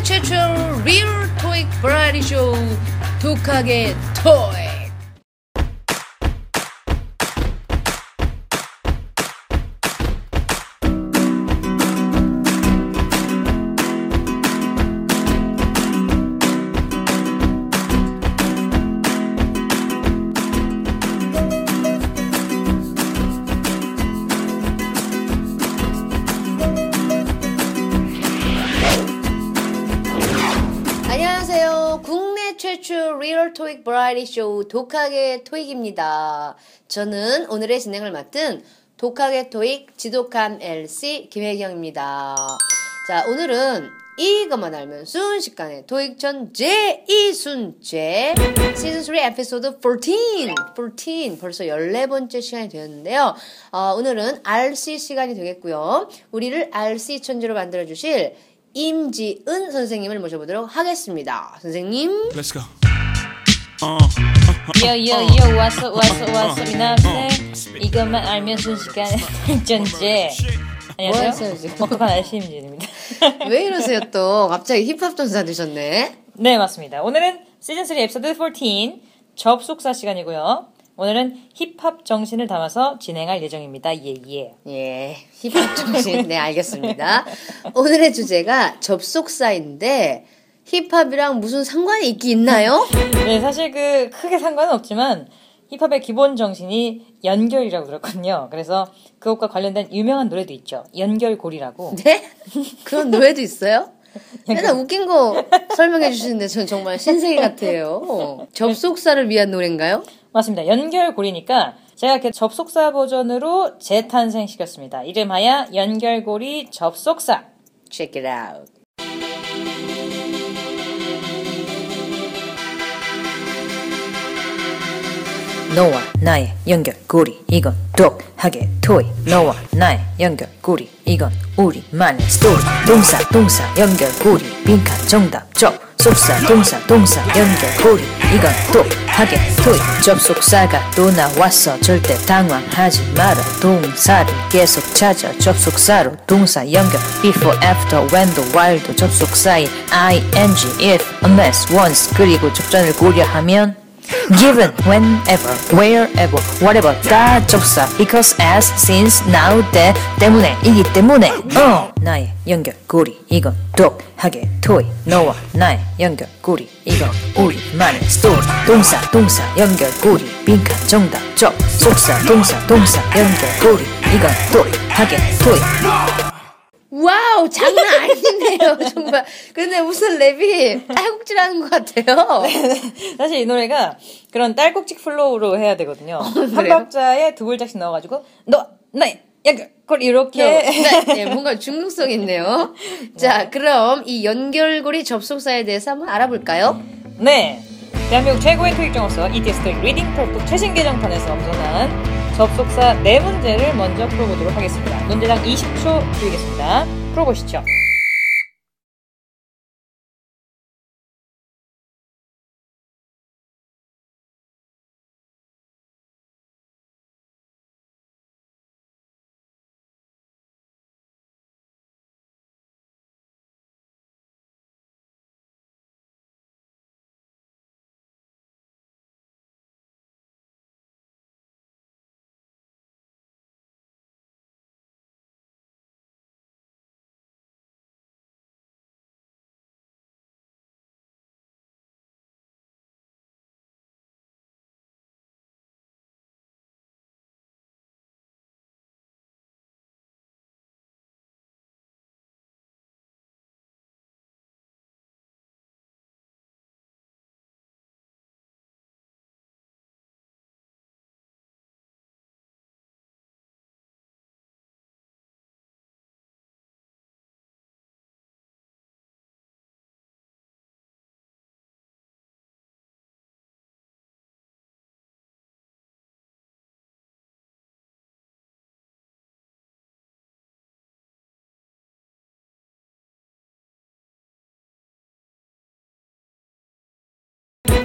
국내 최초 리얼 토익 버라이티 쇼 독하게 토익 최초 리얼 토익 버라이어티 쇼 독하게 토익입니다. 저는 오늘의 진행을 맡은 독하게 토익 지독한 LC 김혜경입니다. 자, 오늘은 이것만 알면 순식간에 토익 천재 이순재 시즌 3 에피소드 14 14 벌써 14번째 시간이 되었는데요. 어, 오늘은 RC 시간이 되겠고요. 우리를 RC 천재로 만들어 주실 임지은 선생님을 모셔보도록 하겠습니다. 선생님. Let's go. 요 요 요 왔어 왔어 왔어 미남생 이것만 알면 순식간에 전제 뭐 하세요, 안녕하세요 지금? 독특한 알씨임진입니다 왜 이러세요 또? 갑자기 힙합 전사 되셨네. 네 맞습니다 오늘은 시즌3 에피소드 14 접속사 시간이고요 오늘은 힙합 정신을 담아서 진행할 예정입니다 예 예 예, 힙합 정신. 네, 알겠습니다. 오늘의 주제가 접속사인데 힙합이랑 무슨 상관이 있긴 있나요? 네 사실 그 크게 상관은 없지만 힙합의 기본 정신이 연결이라고 들었거든요 그래서 그것과 관련된 유명한 노래도 있죠 연결고리라고 네? 그런 노래도 있어요? 맨날 웃긴 거 설명해 주시는데 전 정말 신세계 같아요. 접속사를 위한 노래인가요? 맞습니다. 연결고리니까 제가 이렇게 접속사 버전으로 재탄생시켰습니다. 이름하여 연결고리 접속사. Check it out. 너와 나의 연결고리 이건 독하게 토이 너와 나의 연결고리 이건 우리만의 스토리 동사 동사 연결고리 빈칸 정답 접 속사 동사 동사 연결 고리. 이건 독하게 토이 접속사가 또 나왔어 절대 당황하지 마라. 동사를 계속 찾아 접속사로. 동사 연결 before after when도 while도 접속사인 ing if unless once. 그리고 접전을 고려하면 given, whenever, wherever, whatever. 다 접사 because, as, since, now, 때 때문에 이기 때문에. 어 나의 연결고리 이건 독하게 토이 너와 나의 연결고리 이건 우리만의 스토리. 동사 동사 연결고리 빈칸 정답 접속사 동사 동사 연결고리 이건 독하게 토이 Wow, 장난 아니네요, 정말. 근데 무슨 랩이 딸꾹질하는 것 같아요. 사실 이 노래가 그런 딸꾹질 flow로 해야 되거든요 한 어, 그래요? 박자에 두 글자씩 넣어가지고 너 나의 연결고리 이렇게 네, 네, 뭔가 중독성 있네요. 자, 그럼 이 연결고리 접속사에 대해서 한번 알아볼까요? 네. 대한민국 최고의 토익정어서 ETS 토익 리딩 프로톡 최신 개정판에서 엄선한 접속사 네 문제를 먼저 풀어보도록 하겠습니다. 문제당 20초 드리겠습니다. 풀어보시죠.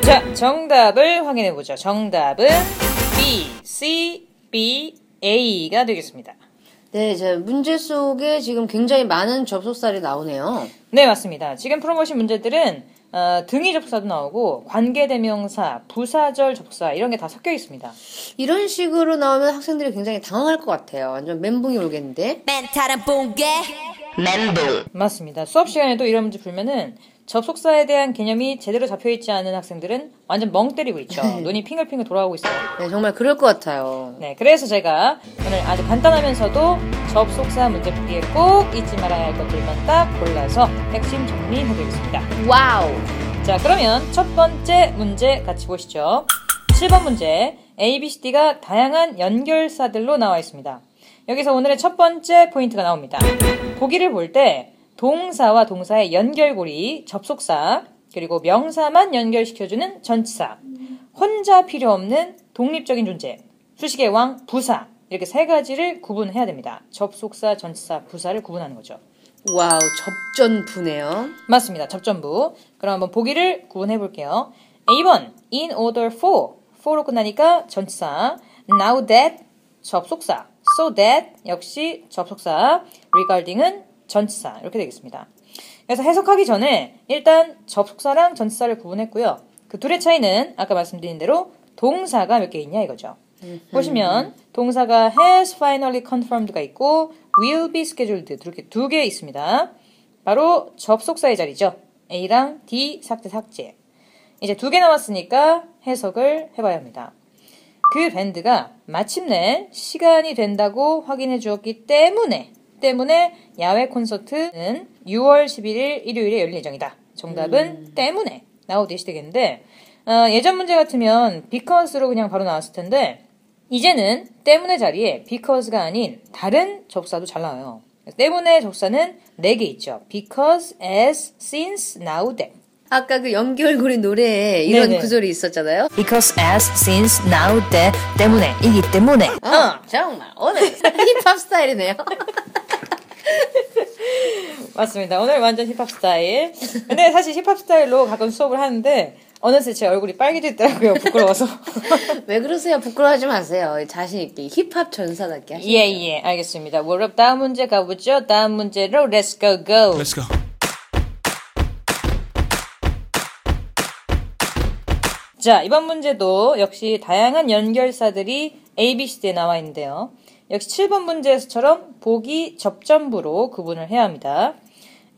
자, 정답을 확인해 보죠. 정답은 B, C, B, A가 되겠습니다. 네, 제 문제 속에 지금 굉장히 많은 접속사들이 나오네요. 네, 맞습니다. 지금 풀어보신 문제들은 어, 등위 접사도 나오고 관계대명사, 부사절 접사 이런 게 다 섞여 있습니다. 이런 식으로 나오면 학생들이 굉장히 당황할 것 같아요. 완전 멘붕이 오겠는데. 멘탈은 붕괴 맞습니다. 수업 시간에도 이런 문제 풀면은 접속사에 대한 개념이 제대로 잡혀 있지 않은 학생들은 완전 멍 때리고 있죠. 눈이 핑글핑글 돌아가고 있어요. 네, 정말 그럴 것 같아요. 네, 그래서 제가 오늘 아주 간단하면서도 접속사 문제 풀기에 꼭 잊지 말아야 할 것들만 딱 골라서 핵심 정리해드리겠습니다. Wow. 자, 그러면 첫 번째 문제 같이 보시죠. 7번 문제. A, B, C, D가 다양한 연결사들로 나와 있습니다. 여기서 오늘의 첫 번째 포인트가 나옵니다. 보기를 볼때 동사와 동사의 연결고리, 접속사, 그리고 명사만 연결시켜주는 전치사, 혼자 필요 없는 독립적인 존재, 수식의 왕, 부사, 이렇게 세 가지를 구분해야 됩니다. 접속사, 전치사, 부사를 구분하는 거죠. Wow, 접전부네요. 맞습니다. 접전부. 그럼 한번 보기를 구분해 볼게요. 2번 in order for for로 끝나니까 전치사 now that 접속사 so that 역시 접속사 regarding은 전치사 이렇게 되겠습니다. 그래서 해석하기 전에 일단 접속사랑 전치사를 구분했고요. 그 둘의 차이는 아까 말씀드린 대로 동사가 몇 개 있냐 이거죠. 보시면 동사가 has finally confirmed가 있고 will be scheduled 이렇게 두 개 있습니다. 바로 접속사의 자리죠. A랑 D 삭제 삭제. 이제 두 개 남았으니까 해석을 해봐야 합니다. 그 밴드가 마침내 시간이 된다고 확인해 주었기 때문에 때문에 야외 콘서트는 6월 11일 일요일에 열릴 예정이다. 정답은 때문에 나오듯이 되겠는데 어, 예전 문제 같으면 because로 그냥 바로 나왔을 텐데 이제는 때문에 자리에 because가 아닌 다른 접사도 잘 나와요. 때문에 접사는 4개 있죠. because, as, since, now, that. 아까 그 연결고리 노래에 이런 네네. 구절이 있었잖아요. Because, as, since, now, that 때문에 이기 때문에 어, 정말 오늘 힙합 스타일이네요. 맞습니다. 오늘 완전 힙합 스타일. 근데 사실 힙합 스타일로 가끔 수업을 하는데 어느새 제 얼굴이 빨개지더라고요. 부끄러워서. 왜 그러세요? 부끄러워하지 마세요. 자신 있게 힙합 전사답게 하시죠. 예, 예, 알겠습니다. 월업 다음 문제 가보죠. 다음 문제로 let's go go. Let's go. 자, 이번 문제도 역시 다양한 연결사들이 A, B, C에 나와 있는데요. 역시 7번 문제에서처럼 보기 접전부로 구분을 해야 합니다.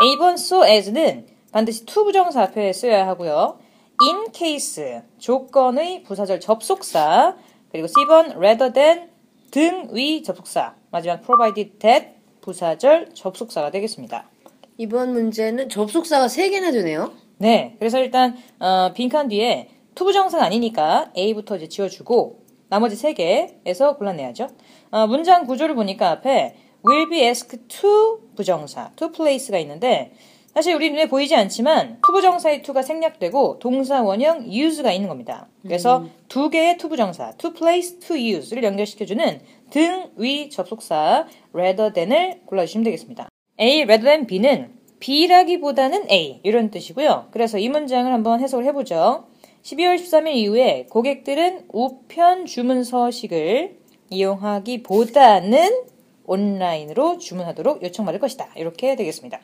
A번 so as는 반드시 to 부정사 앞에 쓰여야 하고요. in case 조건의 부사절 접속사 그리고 C번 rather than 등위 접속사 마지막 provided that 부사절 접속사가 되겠습니다. 이번 문제는 접속사가 3개나 되네요. 네, 그래서 일단 어, 빈칸 뒤에 투부정사가 아니니까 A부터 이제 지워주고 나머지 세 개에서 골라내야죠. 어, 문장 구조를 보니까 앞에 will be asked to 부정사, to place가 있는데 사실 우리 눈에 보이지 않지만 투부정사의 to가 생략되고 동사 원형 use가 있는 겁니다. 그래서 두 개의 투부정사, to place, to use를 연결시켜주는 등위 접속사 rather than을 골라주시면 되겠습니다. A rather than B는 B라기보다는 A 이런 뜻이고요. 그래서 이 문장을 한번 해석을 해보죠. 12월 13일 이후에 고객들은 우편 주문 서식을 이용하기보다는 온라인으로 주문하도록 요청받을 것이다. 이렇게 되겠습니다.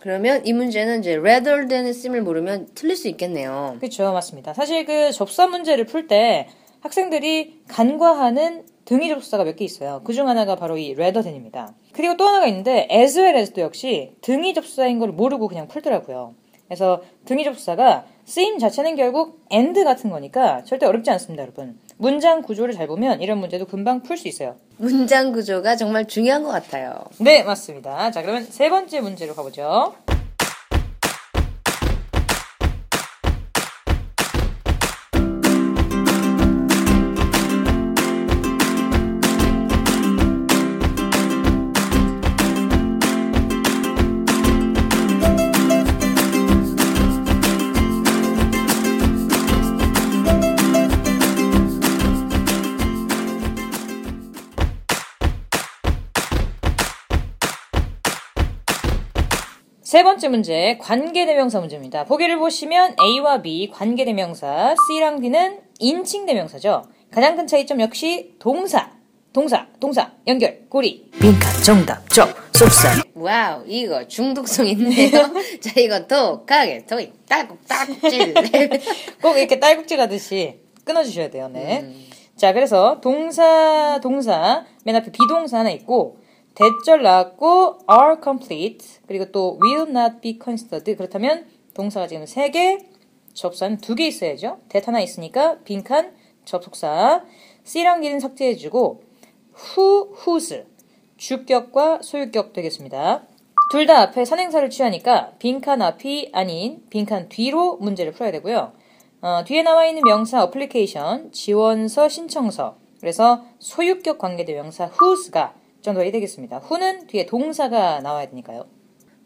그러면 이 문제는 이제 rather than을 씀을 모르면 틀릴 수 있겠네요. 그렇죠, 맞습니다. 사실 그 접사 문제를 풀 때 학생들이 간과하는 등위 접사가 몇 개 있어요. 그 중 하나가 바로 이 rather than입니다. 그리고 또 하나가 있는데 as well as도 역시 등위 접사인 걸 모르고 그냥 풀더라고요. 그래서 등위 접사가 쓰임 자체는 결국 and 같은 거니까 절대 어렵지 않습니다, 여러분. 문장 구조를 잘 보면 이런 문제도 금방 풀 수 있어요. 문장 구조가 정말 중요한 것 같아요. 네, 맞습니다. 자, 그러면 세 번째 문제로 가보죠. 세 번째 문제, 관계대명사 문제입니다. 보기를 보시면 A와 B 관계대명사, C랑 D는 인칭대명사죠. 가장 큰 차이점 역시 동사. 동사, 동사, 연결, 고리. 빈칸, 정답, 접, 속사. Wow, 이거 중독성 있네요. 자, 이거 독하게 토익 딸꾹 딸꾹질. 꼭 이렇게 딸꾹질 하듯이 끊어주셔야 돼요, 네. 자, 그래서 동사, 동사, 맨 앞에 비동사 하나 있고, 대절 나왔고, are complete, 그리고 또 will not be considered. 그렇다면 동사가 지금 세 개, 접수한 두개 있어야죠. 대 하나 있으니까 빈칸, 접속사, C랑 D는 삭제해주고, who, whose, 주격과 소유격 되겠습니다. 둘 다 앞에 선행사를 취하니까 빈칸 앞이 아닌 빈칸 뒤로 문제를 풀어야 되고요. 어, 뒤에 나와 있는 명사 어플리케이션, 지원서, 신청서. 그래서 소유격 관계대 명사 whose가 정도가 되겠습니다. who는 뒤에 동사가 나와야 되니까요.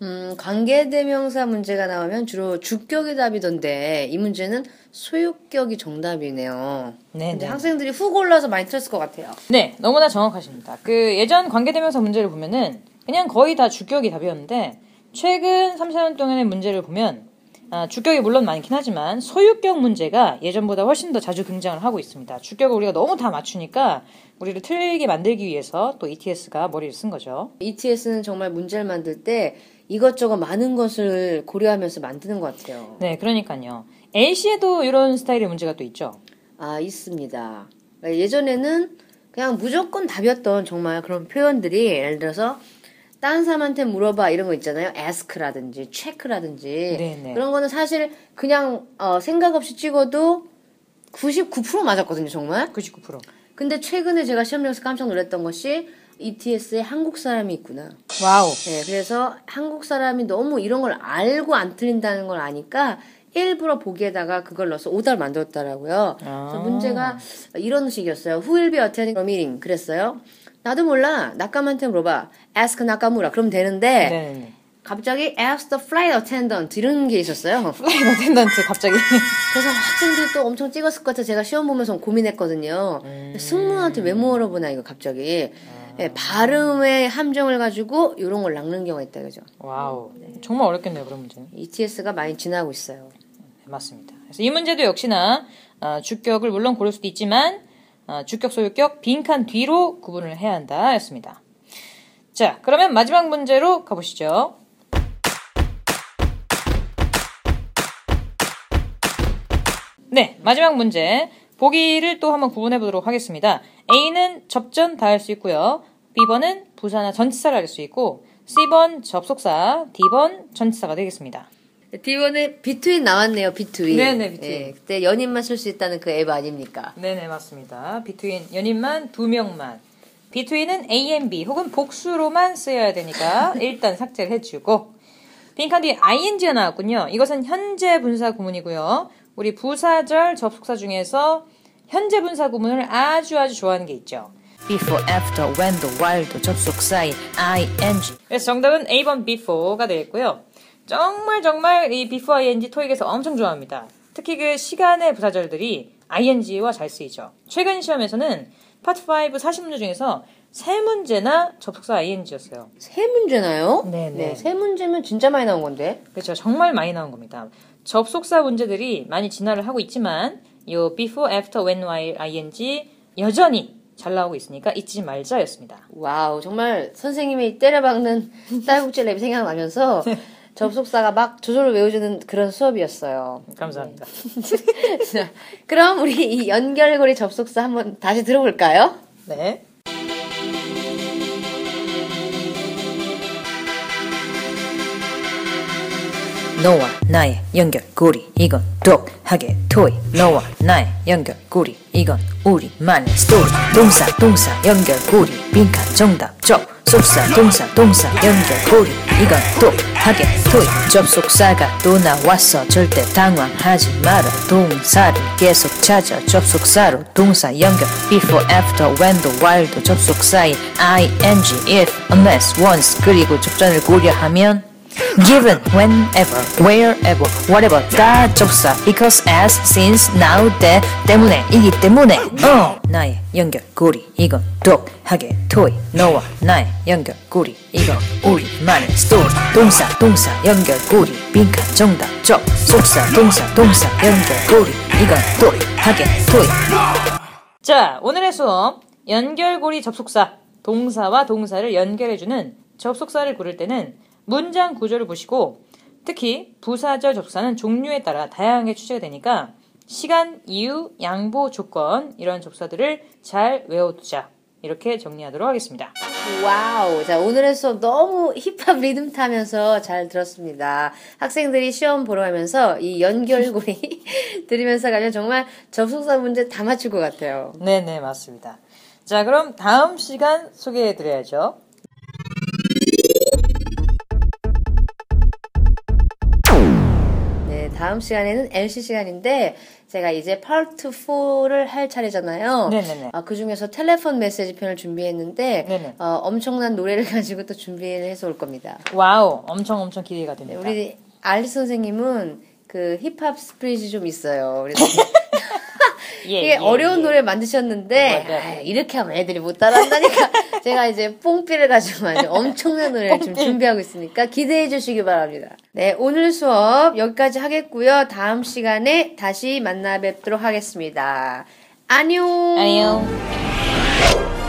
음, 관계대명사 문제가 나오면 주로 주격이 답이던데 이 문제는 소유격이 정답이네요. 네, 네. 학생들이 후 골라서 많이 틀었을 것 같아요. 네, 너무나 정확하십니다. 그 예전 관계대명사 문제를 보면은 그냥 거의 다 주격이 답이었는데 최근 3, 4년 동안의 문제를 보면 아, 주격이 물론 많긴 하지만 소유격 문제가 예전보다 훨씬 더 자주 등장을 하고 있습니다. 주격을 우리가 너무 다 맞추니까 우리를 틀리게 만들기 위해서 또 ETS가 머리를 쓴 거죠. ETS는 정말 문제를 만들 때 이것저것 많은 것을 고려하면서 만드는 것 같아요. 네, 그러니까요. A시에도 이런 스타일의 문제가 또 있죠. 아, 있습니다. 예전에는 그냥 무조건 답이었던 정말 그런 표현들이 예를 들어서 다른 사람한테 물어봐 이런 거 있잖아요. ask라든지 check라든지 네네. 그런 거는 사실 그냥 어, 생각 없이 찍어도 99% 맞았거든요, 정말. 99%. 근데 최근에 제가 시험장에서 깜짝 놀랐던 것이 ETS에 한국 사람이 있구나. 와우. 네, 그래서 한국 사람이 너무 이런 걸 알고 안 틀린다는 걸 아니까 일부러 보기에다가 그걸 넣어서 오답을 만들었더라고요. 아. 그래서 문제가 이런 식이었어요. Who will be attending the meeting? 그랬어요. 나도 몰라. 나카무라한테 물어봐. Ask 나카무라. 그럼 되는데 네네네. 갑자기 ask the flight attendant 이런 게 있었어요. flight attendant 갑자기. 그래서 학생들이 또 엄청 찍었을 것 같아. 제가 시험 보면서 고민했거든요. 승무원한테 왜 물어보나 이거 갑자기. 예, 발음의 함정을 가지고 이런 걸 낚는 경우가 있다 그죠. 와우. 정말 어렵겠네요, 그런 문제는. ETS가 많이 진화하고 있어요. 네, 맞습니다. 그래서 이 문제도 역시나 어, 주격을 물론 고를 수도 있지만 어, 주격 소유격 빈칸 뒤로 구분을 해야 한다 였습니다. 자, 그러면 마지막 문제로 가보시죠. 네, 마지막 문제. 보기를 또 한번 구분해 보도록 하겠습니다. A는 접전 다 할 수 있고요. B번은 부사나 전치사를 할 수 있고 C번 접속사, D번 전치사가 되겠습니다. D1에 비트윈 나왔네요, 비트윈. 네네, 비트윈. 예, 그때 연인만 쓸 수 있다는 그 앱 아닙니까? 네네 맞습니다. 비트윈 연인만 두 명만. 비트윈은 A and B 혹은 복수로만 쓰여야 되니까 일단 삭제를 해주고 빈칸 뒤에 ing가 나왔군요. 이것은 현재 분사 구문이고요. 우리 부사절 접속사 중에서 현재 분사 구문을 아주 아주 좋아하는 게 있죠. before, after, when도, while도 접속사인 ing 그래서 정답은 A번 before가 되겠고요. 정말 정말 이 before ing 토익에서 엄청 좋아합니다. 특히 그 시간의 부사절들이 ing와 잘 쓰이죠. 최근 시험에서는 파트 5 40문제 중에서 세 문제나 접속사 ing였어요. 세 문제나요? 네네. 네, 세 문제면 진짜 많이 나온 건데. 그렇죠. 정말 많이 나온 겁니다. 접속사 문제들이 많이 진화를 하고 있지만 이 before, after, when, while, ing 여전히 잘 나오고 있으니까 잊지 말자였습니다. 와우, 정말 선생님이 때려박는 딸꾹질 랩이 생각나면서 접속사가 막 저절로 외워지는 그런 수업이었어요. 감사합니다. 자, 그럼 우리 이 연결고리 접속사 한번 다시 들어볼까요? 네. 너와 나의 연결고리. 이건 독하게 토이 너와 나의 연결고리. 이건 우리만의 스토리. 동사 동사 연결고리. 빈칸 정답 접속사 동사 동사 연결고리. 이건 독하게 토이 접속사가 또 나왔어 절대 당황하지 마라. 동사를 계속 찾아 접속사로 동사 연결. before after when도 while도 접속사인 ing if unless once. 그리고 접전을 고려하면 Given, whenever, wherever, whatever. 다 접사. Because, as, since, now, that 때문에 이기 때문에. 어. 나의 연결고리. 이건 독하게 토이 너와 나의 연결고리. 이건 우리만의 스토리. 동사 동사 연결고리. 빈칸 정답 접속사 동사 동사 연결고리. 이건 독하게 토이 자, 오늘의 수업. 연결고리 접속사, 동사와 동사를 연결해주는 접속사를 고를 때는 문장 구조를 보시고 특히 부사절 접속사는 종류에 따라 다양하게 출제가 되니까 시간, 이유, 양보, 조건 이런 접속사들을 잘 외워두자. 이렇게 정리하도록 하겠습니다. 와우. 자, 오늘의 수업 너무 힙합 리듬 타면서 잘 들었습니다. 학생들이 시험 보러 가면서 이 연결고리 들으면서 가면 정말 접속사 문제 다 맞출 것 같아요. 네네, 맞습니다. 자, 그럼 다음 시간 소개해 드려야죠. 다음 시간에는 LC 시간인데 제가 이제 파트 4를 할 차례잖아요. 네네네. 아, 그 중에서 telephone message 편을 준비했는데 네네. 어, 엄청난 노래를 가지고 또 준비를 해서 올 겁니다. 와우, 엄청 엄청 기대가 됩니다. 우리 알리 선생님은 그 힙합 spirit이 좀 있어요. 그래서 예, 이게 예, 어려운 예. 노래 만드셨는데 맞아요. 아, 이렇게 하면 애들이 못 따라한다니까 제가 이제 뽕삐를 가지고 아주 엄청난 노래를 지금 준비하고 있으니까 기대해 주시기 바랍니다. 네 오늘 수업 여기까지 하겠고요. 다음 시간에 다시 만나 뵙도록 하겠습니다. 안녕. 안녕.